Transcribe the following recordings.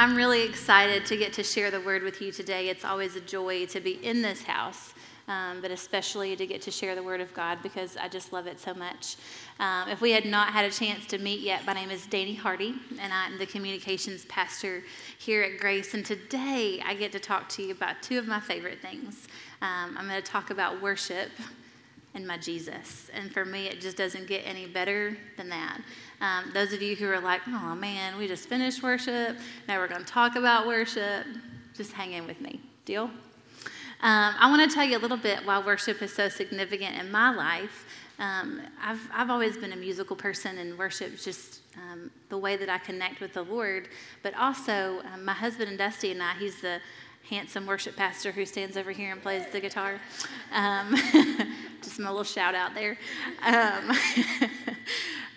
I'm really excited to get to share the word with you today. It's always a joy to be in this house. Um, but especially to get to share the Word of God because I just love it so much. Um, if we had not had a chance to meet yet, my name is Danny Hardy, and I'm the communications pastor here at Grace. And today I get to talk to you about two of my favorite things. Um, I'm going to talk about worship and my Jesus. And for me, it just doesn't get any better than that. Um, those of you who are like, oh man, we just finished worship, now we're going to talk about worship, just hang in with me. Deal? Um, I want to tell you a little bit why worship is so significant in my life. Um, I've, I've always been a musical person, and worship is just um, the way that I connect with the Lord. But also, um, my husband and Dusty and I, he's the handsome worship pastor who stands over here and plays the guitar. Um, just my little shout out there. Um,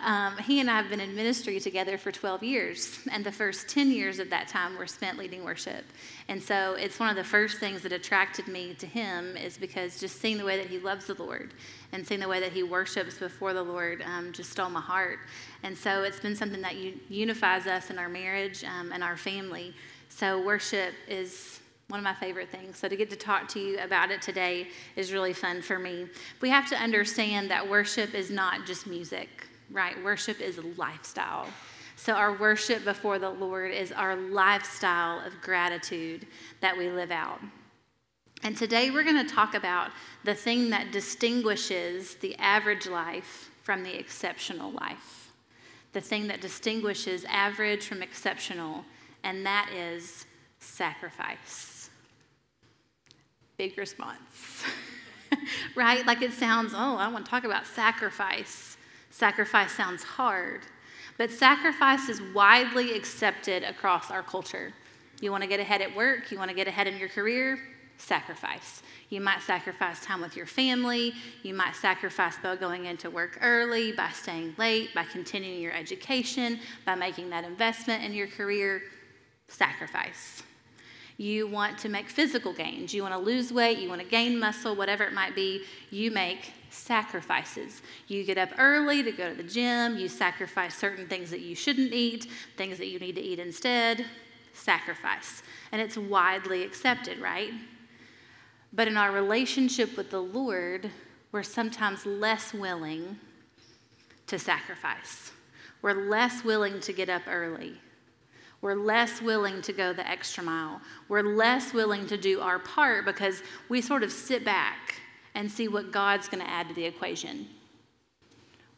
um, he and I have been in ministry together for 12 years, and the first 10 years of that time were spent leading worship. And so it's one of the first things that attracted me to him is because just seeing the way that he loves the Lord and seeing the way that he worships before the Lord um, just stole my heart. And so it's been something that unifies us in our marriage um, and our family. So worship is one of my favorite things. So to get to talk to you about it today is really fun for me. We have to understand that worship is not just music, right? Worship is a lifestyle. So our worship before the Lord is our lifestyle of gratitude that we live out. And today we're going to talk about the thing that distinguishes the average life from the exceptional life. The thing that distinguishes average from exceptional, and that is sacrifice big response, right? Like it sounds, oh, I want to talk about sacrifice. Sacrifice sounds hard, but sacrifice is widely accepted across our culture. You want to get ahead at work, you want to get ahead in your career, sacrifice. You might sacrifice time with your family. You might sacrifice by going into work early, by staying late, by continuing your education, by making that investment in your career. Sacrifice. You want to make physical gains. You want to lose weight. You want to gain muscle, whatever it might be. You make sacrifices. You get up early to go to the gym. You sacrifice certain things that you shouldn't eat, things that you need to eat instead. Sacrifice. And it's widely accepted, right? But in our relationship with the Lord, we're sometimes less willing to sacrifice. We're less willing to get up early. We're less willing to go the extra mile. We're less willing to do our part because we sort of sit back and see what God's going to add to the equation.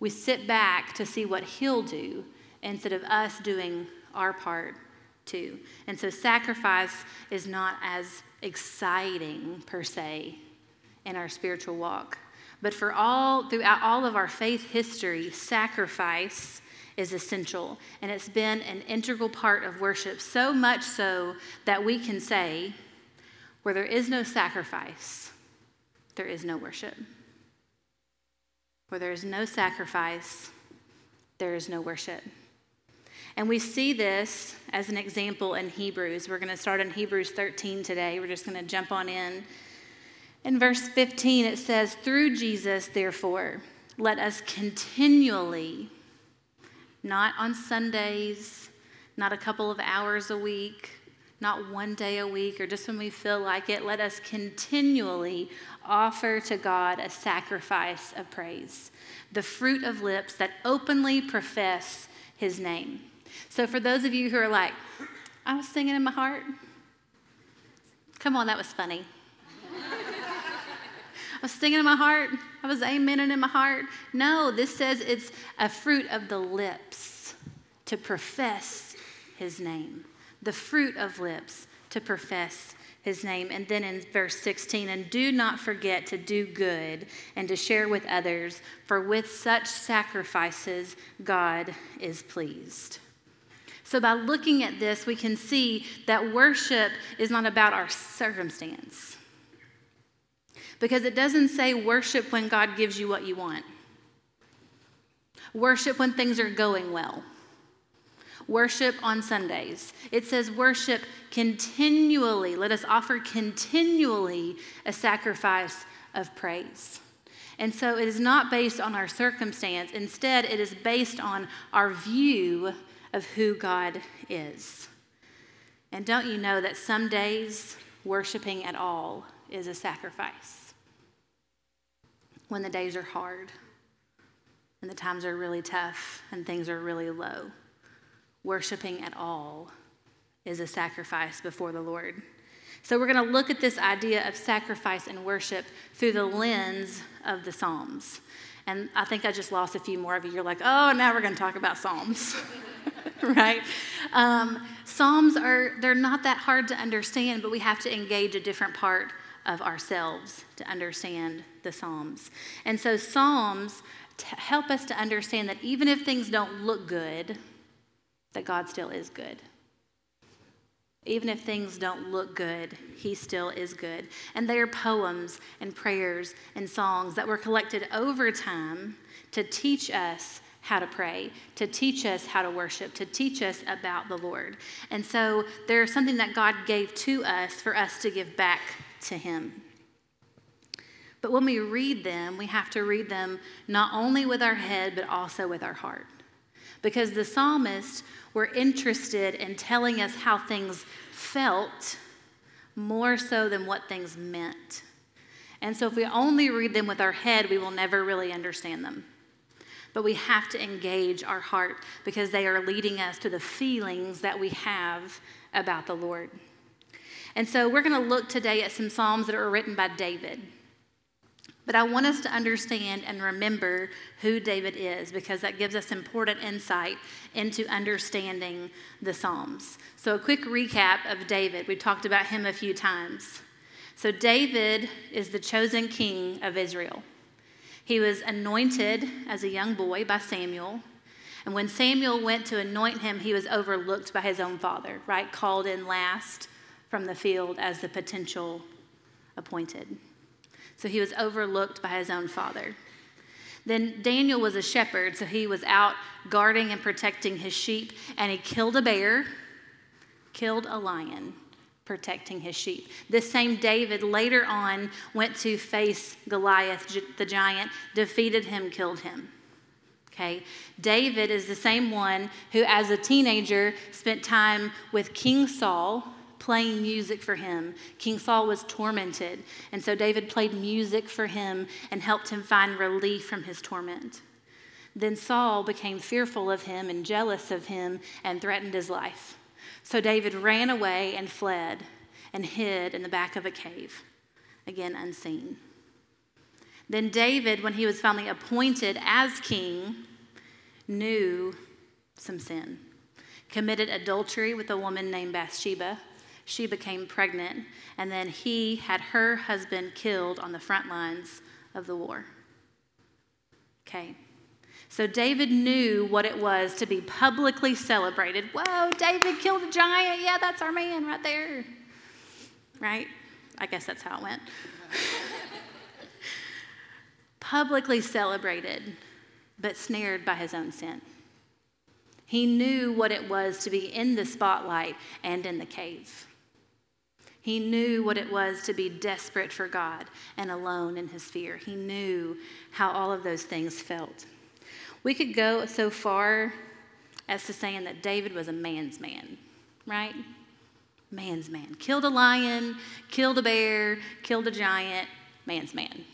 We sit back to see what He'll do instead of us doing our part too. And so sacrifice is not as exciting per se in our spiritual walk. But for all throughout all of our faith history, sacrifice is essential. And it's been an integral part of worship, so much so that we can say, where there is no sacrifice, there is no worship. Where there is no sacrifice, there is no worship. And we see this as an example in Hebrews. We're going to start in Hebrews 13 today. We're just going to jump on in. In verse 15, it says, Through Jesus, therefore, let us continually not on Sundays, not a couple of hours a week, not one day a week or just when we feel like it. Let us continually offer to God a sacrifice of praise, the fruit of lips that openly profess his name. So, for those of you who are like, I was singing in my heart, come on, that was funny. I was singing in my heart. I was amening in my heart. No, this says it's a fruit of the lips to profess his name. The fruit of lips to profess his name. And then in verse 16, and do not forget to do good and to share with others, for with such sacrifices God is pleased. So, by looking at this, we can see that worship is not about our circumstance. Because it doesn't say worship when God gives you what you want, worship when things are going well. Worship on Sundays. It says worship continually. Let us offer continually a sacrifice of praise. And so it is not based on our circumstance. Instead, it is based on our view of who God is. And don't you know that some days worshiping at all is a sacrifice? When the days are hard and the times are really tough and things are really low, worshiping at all is a sacrifice before the Lord. So, we're going to look at this idea of sacrifice and worship through the lens of the Psalms. And I think I just lost a few more of you. You're like, oh, now we're going to talk about Psalms. right? Um, Psalms are, they're not that hard to understand, but we have to engage a different part of ourselves to understand the Psalms. And so, Psalms help us to understand that even if things don't look good, that God still is good. Even if things don't look good, He still is good. And they are poems and prayers and songs that were collected over time to teach us how to pray, to teach us how to worship, to teach us about the Lord. And so there's something that God gave to us for us to give back to Him. But when we read them, we have to read them not only with our head, but also with our heart. Because the psalmists were interested in telling us how things felt more so than what things meant. And so if we only read them with our head, we will never really understand them but we have to engage our heart because they are leading us to the feelings that we have about the Lord. And so we're going to look today at some Psalms that are written by David. But I want us to understand and remember who David is because that gives us important insight into understanding the Psalms. So, a quick recap of David. We've talked about him a few times. So, David is the chosen king of Israel. He was anointed as a young boy by Samuel. And when Samuel went to anoint him, he was overlooked by his own father, right? Called in last from the field as the potential appointed. So he was overlooked by his own father. Then Daniel was a shepherd, so he was out guarding and protecting his sheep, and he killed a bear, killed a lion, protecting his sheep. This same David later on went to face Goliath, the giant, defeated him, killed him. Okay? David is the same one who, as a teenager, spent time with King Saul playing music for him. King Saul was tormented, and so David played music for him and helped him find relief from his torment. Then Saul became fearful of him and jealous of him and threatened his life. So David ran away and fled and hid in the back of a cave, again unseen. Then David, when he was finally appointed as king, knew some sin, committed adultery with a woman named Bathsheba. She became pregnant, and then he had her husband killed on the front lines of the war. Okay. So David knew what it was to be publicly celebrated. Whoa, David killed a giant. Yeah, that's our man right there. Right? I guess that's how it went. publicly celebrated, but snared by his own sin. He knew what it was to be in the spotlight and in the cave. He knew what it was to be desperate for God and alone in his fear. He knew how all of those things felt. We could go so far as to saying that David was a man's man, right? Man's man. Killed a lion, killed a bear, killed a giant, man's man.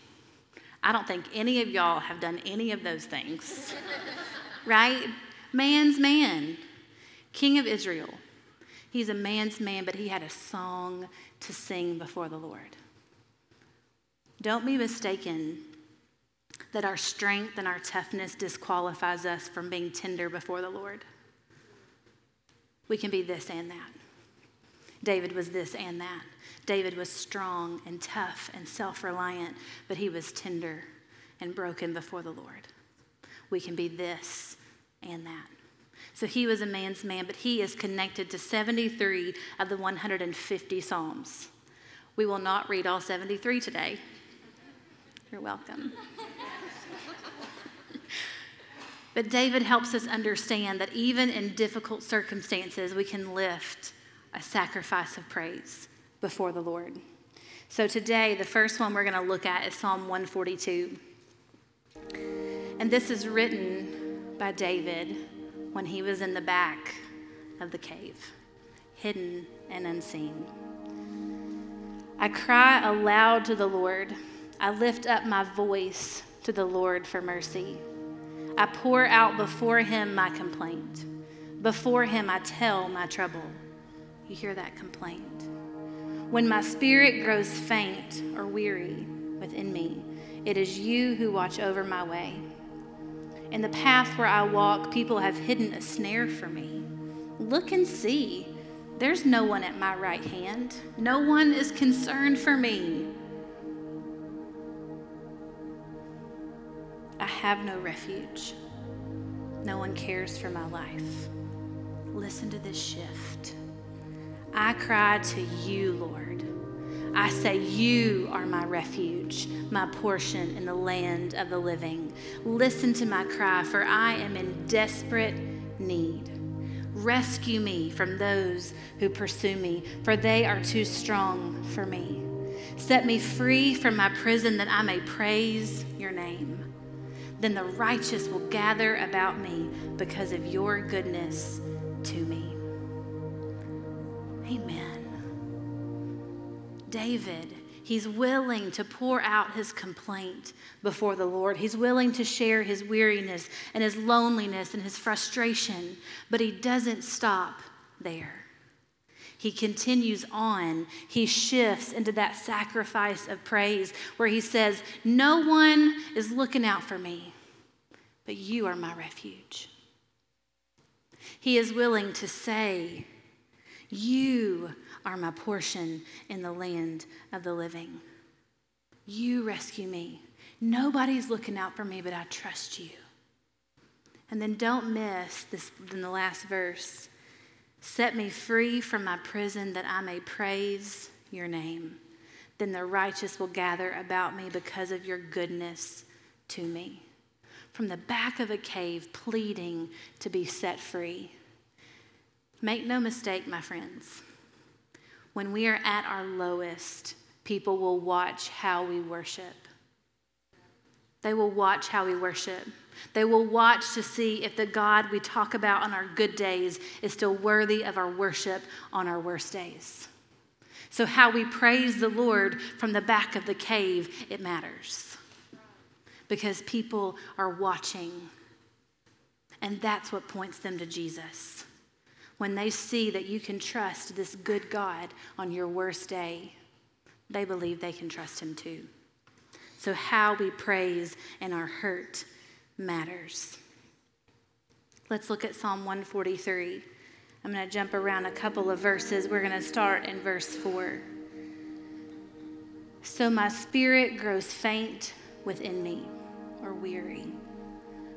I don't think any of y'all have done any of those things, right? Man's man. King of Israel. He's a man's man, but he had a song to sing before the Lord. Don't be mistaken that our strength and our toughness disqualifies us from being tender before the Lord. We can be this and that. David was this and that. David was strong and tough and self reliant, but he was tender and broken before the Lord. We can be this and that. So he was a man's man, but he is connected to 73 of the 150 Psalms. We will not read all 73 today. You're welcome. But David helps us understand that even in difficult circumstances, we can lift a sacrifice of praise before the Lord. So today, the first one we're going to look at is Psalm 142. And this is written by David when he was in the back of the cave, hidden and unseen. I cry aloud to the Lord. I lift up my voice to the Lord for mercy. I pour out before him my complaint. Before him I tell my trouble. You hear that complaint. When my spirit grows faint or weary within me, it is you who watch over my way. In the path where I walk, people have hidden a snare for me. Look and see. There's no one at my right hand. No one is concerned for me. I have no refuge. No one cares for my life. Listen to this shift. I cry to you, Lord. I say, You are my refuge, my portion in the land of the living. Listen to my cry, for I am in desperate need. Rescue me from those who pursue me, for they are too strong for me. Set me free from my prison that I may praise your name. Then the righteous will gather about me because of your goodness to me. Amen. David, he's willing to pour out his complaint before the Lord. He's willing to share his weariness and his loneliness and his frustration, but he doesn't stop there. He continues on. He shifts into that sacrifice of praise where he says, No one is looking out for me, but you are my refuge. He is willing to say, You are my portion in the land of the living. You rescue me. Nobody's looking out for me, but I trust you. And then don't miss this in the last verse. Set me free from my prison that I may praise your name. Then the righteous will gather about me because of your goodness to me. From the back of a cave, pleading to be set free. Make no mistake, my friends. When we are at our lowest, people will watch how we worship. They will watch how we worship. They will watch to see if the God we talk about on our good days is still worthy of our worship on our worst days. So, how we praise the Lord from the back of the cave, it matters. Because people are watching. And that's what points them to Jesus when they see that you can trust this good God on your worst day, they believe they can trust Him too. So, how we praise in our hurt matters. Let's look at Psalm 143. I'm going to jump around a couple of verses. We're going to start in verse 4. So my spirit grows faint within me, or weary.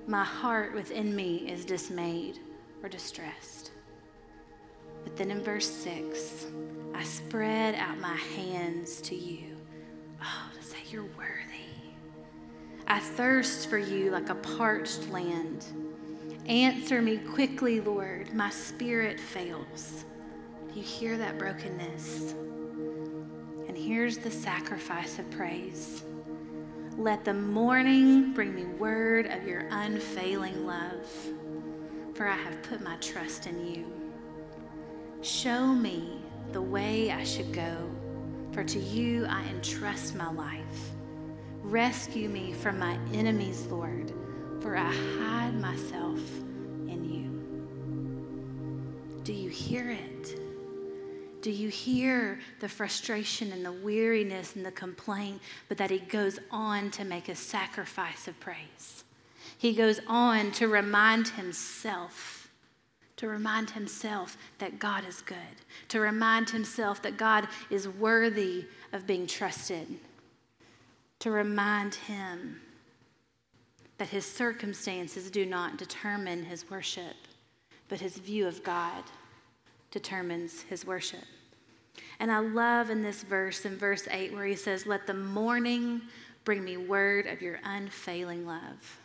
My heart within me is dismayed or distressed. But then in verse 6, I spread out my hands to you. Oh, to say you're worthy. I thirst for you like a parched land. Answer me quickly, Lord. My spirit fails. Do you hear that brokenness? And here's the sacrifice of praise. Let the morning bring me word of your unfailing love, for I have put my trust in you. Show me the way I should go, for to you I entrust my life. Rescue me from my enemies, Lord, for I hide myself in you. Do you hear it? Do you hear the frustration and the weariness and the complaint, but that he goes on to make a sacrifice of praise? He goes on to remind himself to remind himself that God is good, to remind himself that God is worthy of being trusted, to remind him that his circumstances do not determine his worship, but his view of God determines his worship. And I love in this verse, in verse 8, where he says, Let the morning bring me word of your unfailing love.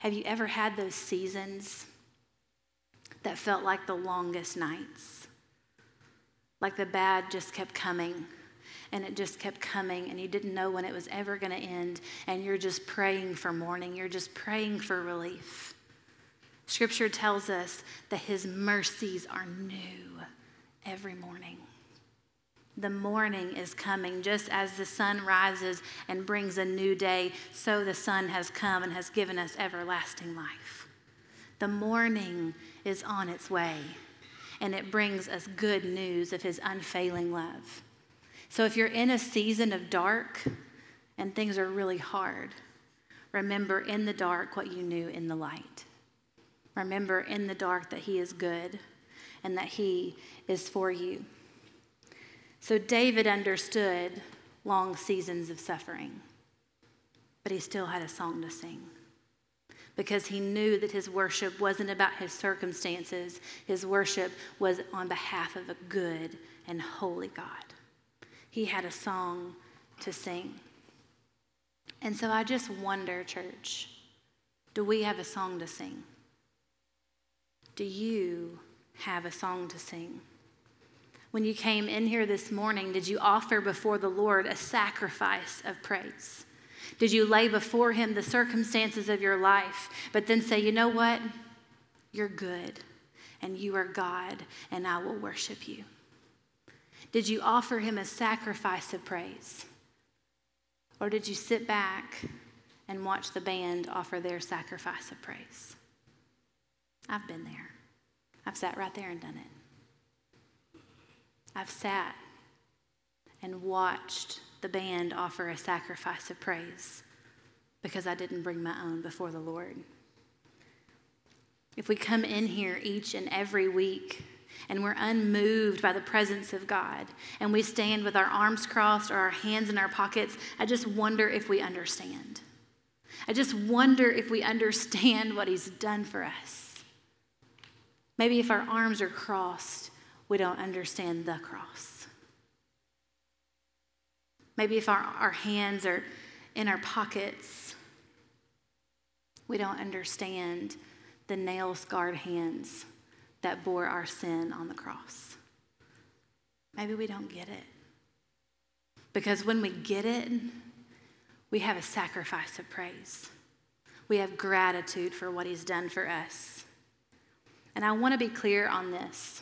Have you ever had those seasons that felt like the longest nights. Like the bad just kept coming and it just kept coming and you didn't know when it was ever going to end and you're just praying for morning you're just praying for relief scripture tells us that his mercies are new every morning. The morning is coming. Just as the sun rises and brings a new day, so the Son has come and has given us everlasting life. The morning is on its way, and it brings us good news of his unfailing love. So if you're in a season of dark and things are really hard, remember in the dark what you knew in the light. Remember in the dark that he is good and that he is for you. So David understood long seasons of suffering, but he still had a song to sing because he knew that his worship wasn't about his circumstances. His worship was on behalf of a good and holy God. He had a song to sing. And so I just wonder, church, do we have a song to sing? Do you have a song to sing? When you came in here this morning, did you offer before the Lord a sacrifice of praise? Did you lay before Him the circumstances of your life, but then say, you know what? You're good, and you are God, and I will worship you? Did you offer Him a sacrifice of praise? Or did you sit back and watch the band offer their sacrifice of praise? I've been there. I've sat right there and done it. I've sat and watched the band offer a sacrifice of praise because I didn't bring my own before the Lord. If we come in here each and every week and we're unmoved by the presence of God and we stand with our arms crossed or our hands in our pockets, I just wonder if we understand. I just wonder if we understand what He's done for us. Maybe if our arms are crossed, we don't understand the cross. Maybe if our, our hands are in our pockets, we don't understand the nail scarred hands that bore our sin on the cross. Maybe we don't get it. Because when we get it, we have a sacrifice of praise. We have gratitude for what He's done for us. And I want to be clear on this.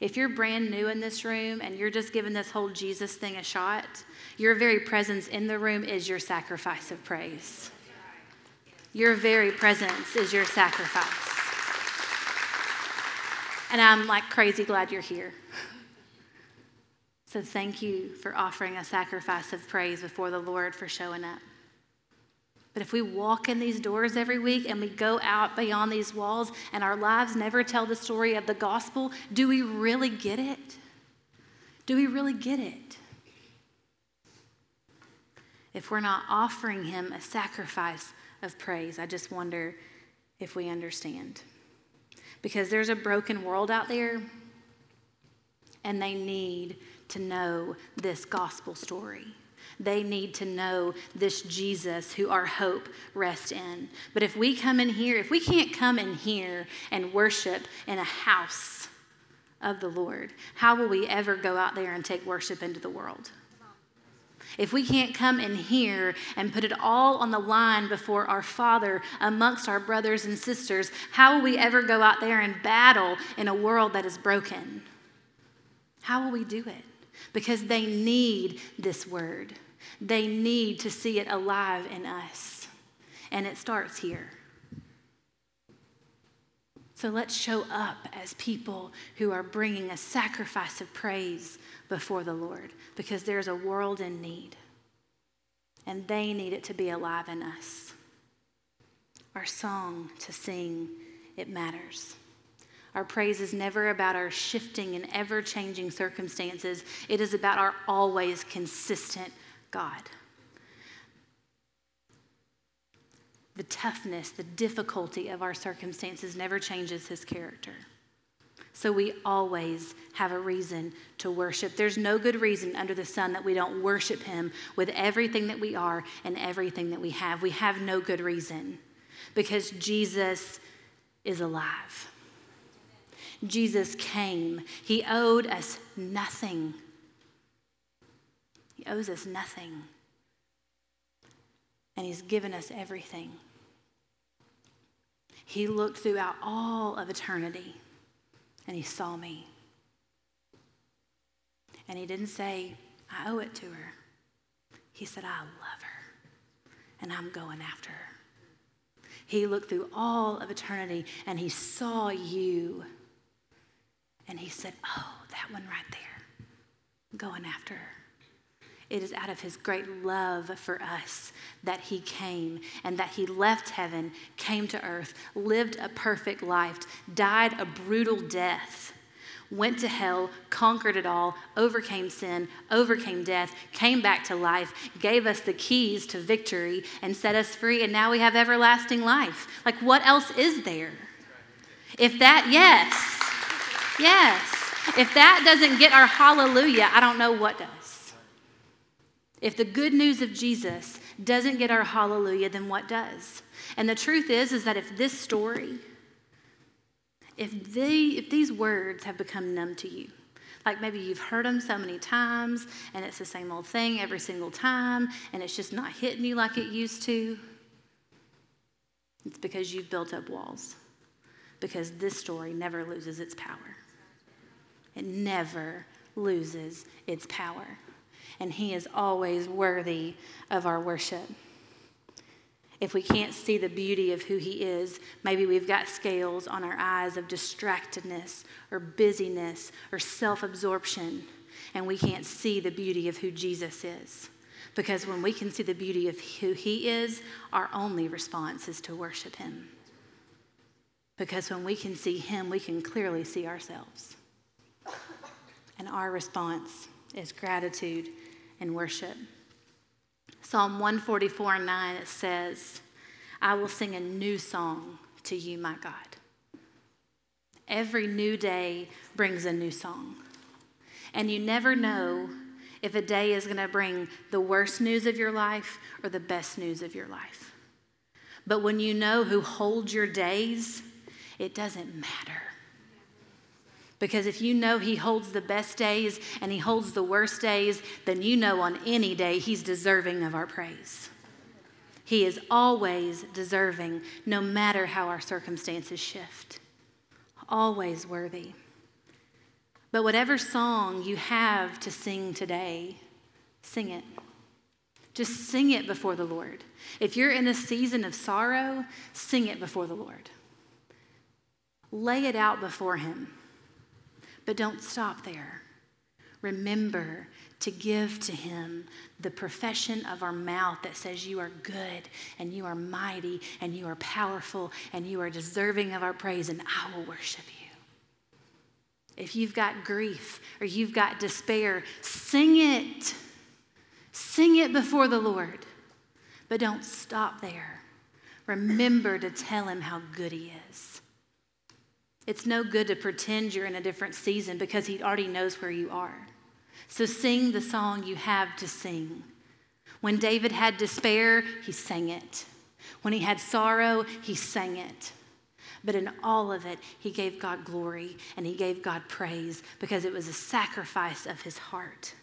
If you're brand new in this room and you're just giving this whole Jesus thing a shot, your very presence in the room is your sacrifice of praise. Your very presence is your sacrifice. And I'm like crazy glad you're here. So thank you for offering a sacrifice of praise before the Lord for showing up. But if we walk in these doors every week and we go out beyond these walls and our lives never tell the story of the gospel, do we really get it? Do we really get it? If we're not offering him a sacrifice of praise, I just wonder if we understand. Because there's a broken world out there and they need to know this gospel story. They need to know this Jesus who our hope rests in. But if we come in here, if we can't come in here and worship in a house of the Lord, how will we ever go out there and take worship into the world? If we can't come in here and put it all on the line before our Father amongst our brothers and sisters, how will we ever go out there and battle in a world that is broken? How will we do it? Because they need this word. They need to see it alive in us. And it starts here. So let's show up as people who are bringing a sacrifice of praise before the Lord because there's a world in need. And they need it to be alive in us. Our song to sing, it matters. Our praise is never about our shifting and ever changing circumstances, it is about our always consistent God. The toughness, the difficulty of our circumstances never changes his character. So we always have a reason to worship. There's no good reason under the sun that we don't worship him with everything that we are and everything that we have. We have no good reason because Jesus is alive. Jesus came. He owed us nothing. He owes us nothing. And He's given us everything. He looked throughout all of eternity and He saw me. And he didn't say, I owe it to her. He said, I love her, and I'm going after her. He looked through all of eternity and he saw you. And he said, Oh, that one right there, going after her. It is out of his great love for us that he came and that he left heaven, came to earth, lived a perfect life, died a brutal death went to hell, conquered it all, overcame sin, overcame death, came back to life, gave us the keys to victory, and set us free, and now we have everlasting life. Like, what else is there? If that, yes, yes. If that doesn't get our hallelujah, I don't know what does. If the good news of Jesus doesn't get our hallelujah, then what does? And the truth is, is that if this story, if, they, if these words have become numb to you, like maybe you've heard them so many times and it's the same old thing every single time and it's just not hitting you like it used to, it's because you've built up walls. Because this story never loses its power. It never loses its power. And He is always worthy of our worship if we can't see the beauty of who He is, maybe we've got scales on our eyes of distractedness or busyness or self absorption, and we can't see the beauty of who Jesus is. Because when we can see the beauty of who He is, our only response is to worship Him. Because when we can see Him, we can clearly see ourselves. And our response is gratitude and worship. Psalm 144 and 9, it says, I will sing a new song to you, my God. Every new day brings a new song. And you never know if a day is going to bring the worst news of your life or the best news of your life. But when you know who holds your days, it doesn't matter. Because if you know He holds the best days and He holds the worst days, then you know on any day He's deserving of our praise. He is always deserving, no matter how our circumstances shift. Always worthy. But whatever song you have to sing today, sing it. Just sing it before the Lord. If you're in a season of sorrow, sing it before the Lord. Lay it out before Him. But don't stop there. Remember to give to him the profession of our mouth that says, You are good and you are mighty and you are powerful and you are deserving of our praise, and I will worship you. If you've got grief or you've got despair, sing it. Sing it before the Lord. But don't stop there. Remember to tell him how good he is. It's no good to pretend you're in a different season because He already knows where you are. So sing the song you have to sing. When David had despair, he sang it. When he had sorrow, he sang it. But in all of it, he gave God glory and he gave God praise because it was a sacrifice of his heart.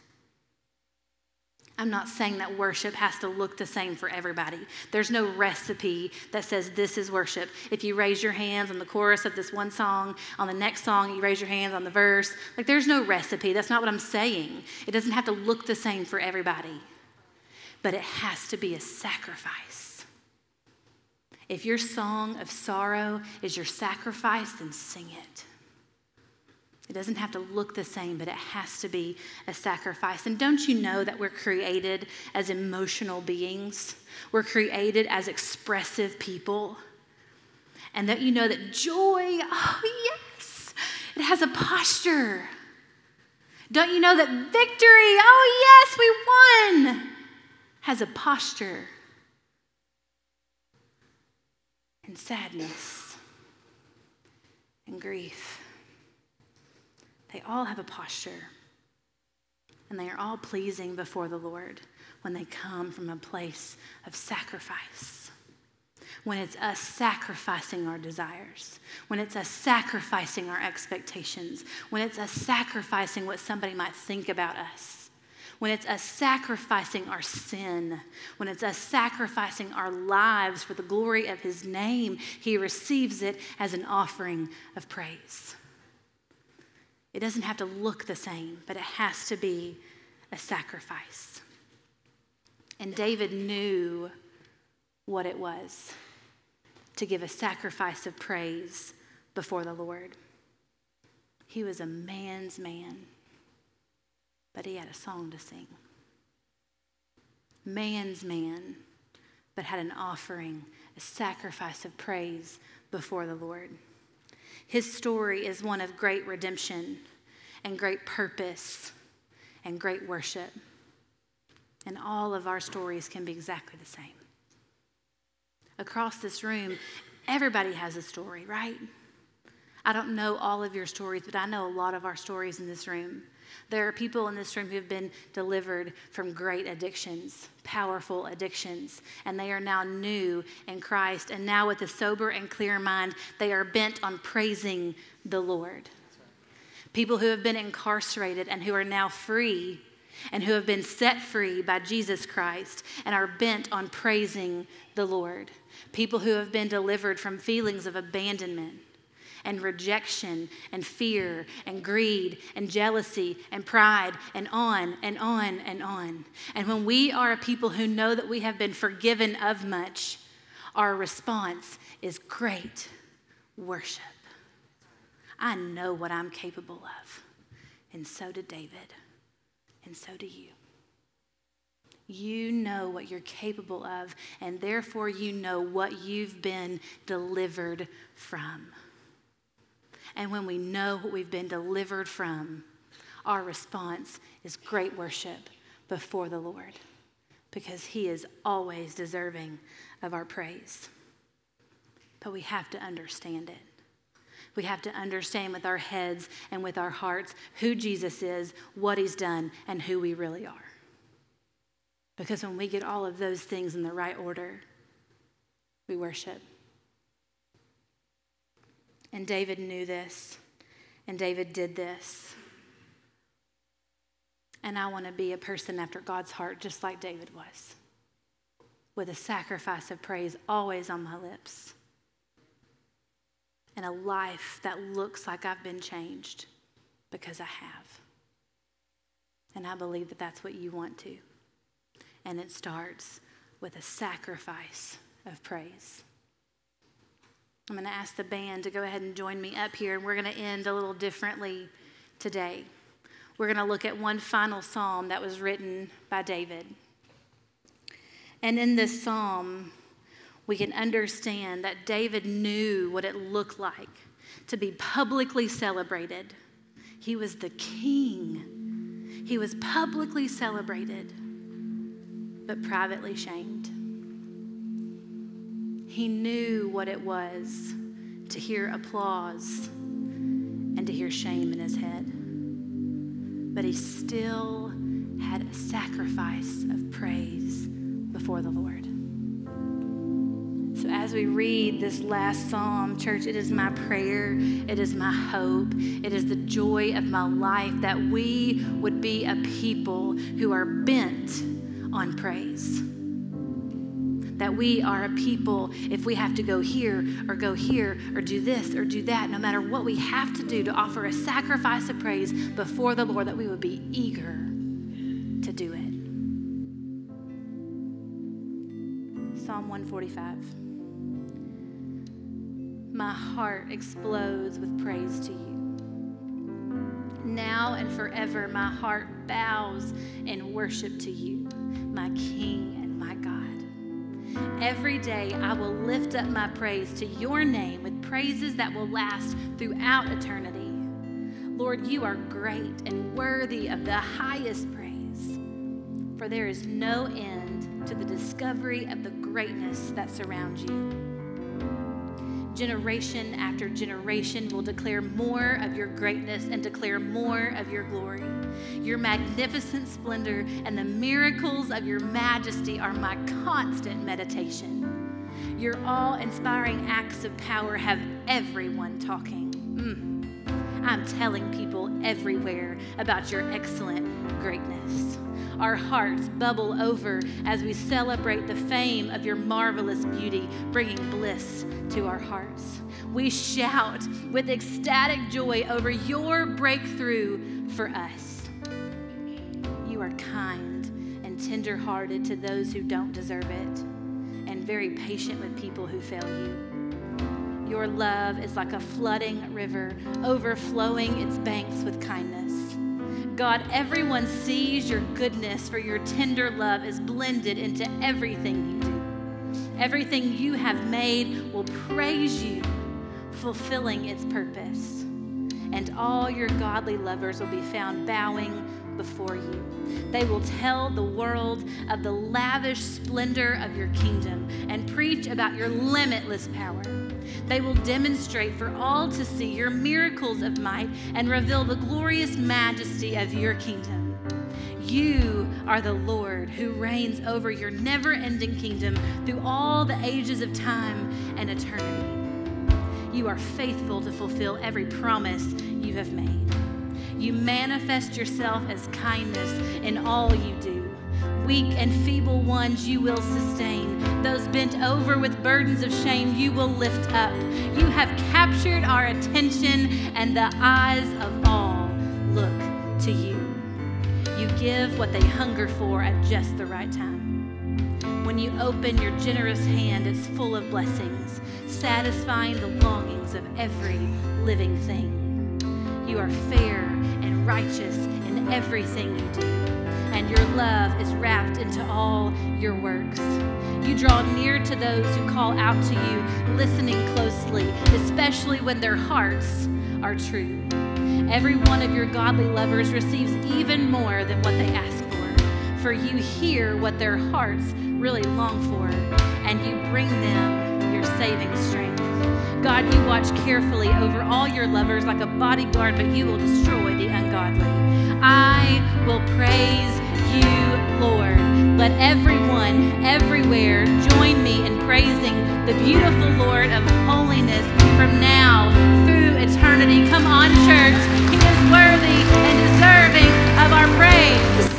I'm not saying that worship has to look the same for everybody. There's no recipe that says this is worship. If you raise your hands on the chorus of this one song, on the next song, you raise your hands on the verse. Like, there's no recipe. That's not what I'm saying. It doesn't have to look the same for everybody, but it has to be a sacrifice. If your song of sorrow is your sacrifice, then sing it. Doesn't have to look the same, but it has to be a sacrifice. And don't you know that we're created as emotional beings? We're created as expressive people. And that you know that joy, oh, yes, it has a posture. Don't you know that victory, oh, yes, we won, has a posture? And sadness and grief they all have a posture. And they are all pleasing before the Lord when they come from a place of sacrifice. When it's us sacrificing our desires, when it's us sacrificing our expectations, when it's us sacrificing what somebody might think about us, when it's us sacrificing our sin, when it's us sacrificing our lives for the glory of His name, He receives it as an offering of praise. It doesn't have to look the same, but it has to be a sacrifice. And David knew what it was to give a sacrifice of praise before the Lord. He was a man's man, but he had a song to sing. Man's man, but had an offering, a sacrifice of praise before the Lord. His story is one of great redemption and great purpose and great worship. And all of our stories can be exactly the same. Across this room, everybody has a story, right? I don't know all of your stories, but I know a lot of our stories in this room. There are people in this room who have been delivered from great addictions, powerful addictions, and they are now new in Christ. And now, with a sober and clear mind, they are bent on praising the Lord. People who have been incarcerated and who are now free and who have been set free by Jesus Christ and are bent on praising the Lord. People who have been delivered from feelings of abandonment and rejection and fear and greed and jealousy and pride and on and on and on. And when we are a people who know that we have been forgiven of much, our response is great worship. I know what I'm capable of. And so did David. And so do you. You know what you're capable of, and therefore you know what you've been delivered from. And when we know what we've been delivered from, our response is great worship before the Lord because He is always deserving of our praise. But we have to understand it. We have to understand with our heads and with our hearts who Jesus is, what He's done, and who we really are. Because when we get all of those things in the right order, we worship. And David knew this, and David did this. And I want to be a person after God's heart, just like David was, with a sacrifice of praise always on my lips, and a life that looks like I've been changed because I have. And I believe that that's what you want to. And it starts with a sacrifice of praise. I'm going to ask the band to go ahead and join me up here, and we're going to end a little differently today. We're going to look at one final psalm that was written by David. And in this psalm, we can understand that David knew what it looked like to be publicly celebrated. He was the king, he was publicly celebrated, but privately shamed. He knew what it was to hear applause and to hear shame in his head. But he still had a sacrifice of praise before the Lord. So, as we read this last psalm, church, it is my prayer, it is my hope, it is the joy of my life that we would be a people who are bent on praise that we are a people, if we have to go here or go here or do this or do that, no matter what we have to do to offer a sacrifice of praise before the Lord, that we would be eager to do it. Psalm 145. My heart explodes with praise to you. Now and forever, my heart bows in worship to you, my King Every day I will lift up my praise to your name with praises that will last throughout eternity. Lord, you are great and worthy of the highest praise, for there is no end to the discovery of the greatness that surrounds you. Generation after generation will declare more of your greatness and declare more of your glory. Your magnificent splendor and the miracles of your majesty are my constant meditation. Your awe inspiring acts of power have everyone talking. Mm. I'm telling people everywhere about your excellent greatness. Our hearts bubble over as we celebrate the fame of your marvelous beauty, bringing bliss to our hearts. we shout with ecstatic joy over your breakthrough for us. You are kind and tenderhearted to those who don't deserve it, and very patient with people who fail you. Your love is like a flooding river, overflowing its banks with kindness. God, everyone sees your goodness, for your tender love is blended into everything you do. Everything you have made will praise you, fulfilling its purpose. And all your godly lovers will be found bowing before you. They will tell the world of the lavish splendor of your kingdom and preach about your limitless power. They will demonstrate for all to see your miracles of might and reveal the glorious majesty of your kingdom. You are the Lord who reigns over your never ending kingdom through all the ages of time and eternity. You are faithful to fulfill every promise you have made. You manifest yourself as kindness in all you do. Weak and feeble ones you will sustain. Those bent over with burdens of shame you will lift up. You have captured our attention, and the eyes of all look to you. You give what they hunger for at just the right time. When you open your generous hand, it's full of blessings, satisfying the longings of every living thing. You are fair and righteous in everything you do, and your love is wrapped into all your works. You draw near to those who call out to you, listening closely, especially when their hearts are true. Every one of your godly lovers receives even more than what they ask for, for you hear what their hearts really long for, and you bring them your saving strength. God, you watch carefully over all your lovers like a bodyguard, but you will destroy the ungodly. I will praise you, Lord. Let everyone, everywhere, join me in praising the beautiful Lord of holiness from now through eternity. Come on, church. He is worthy and deserving of our praise.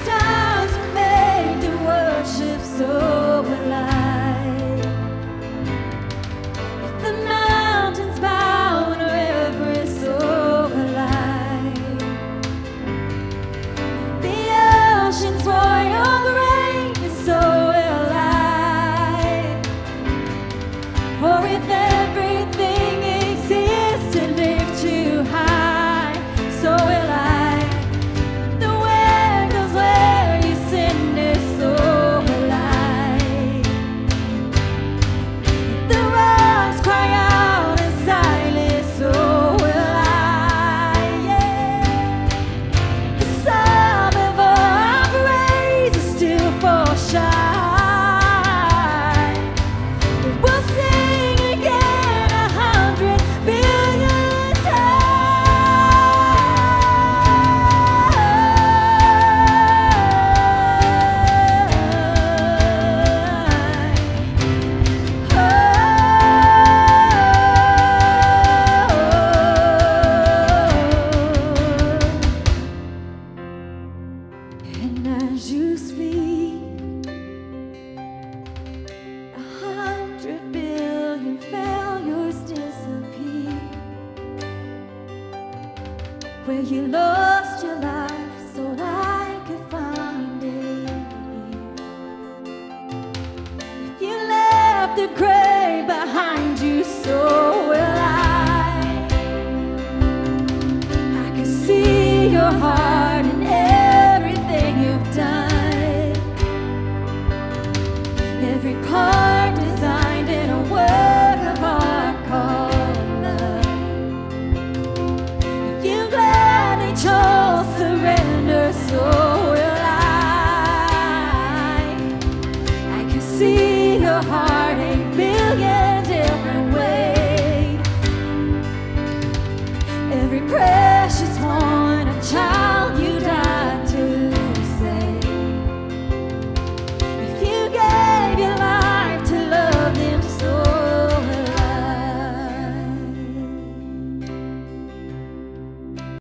Where you lost your life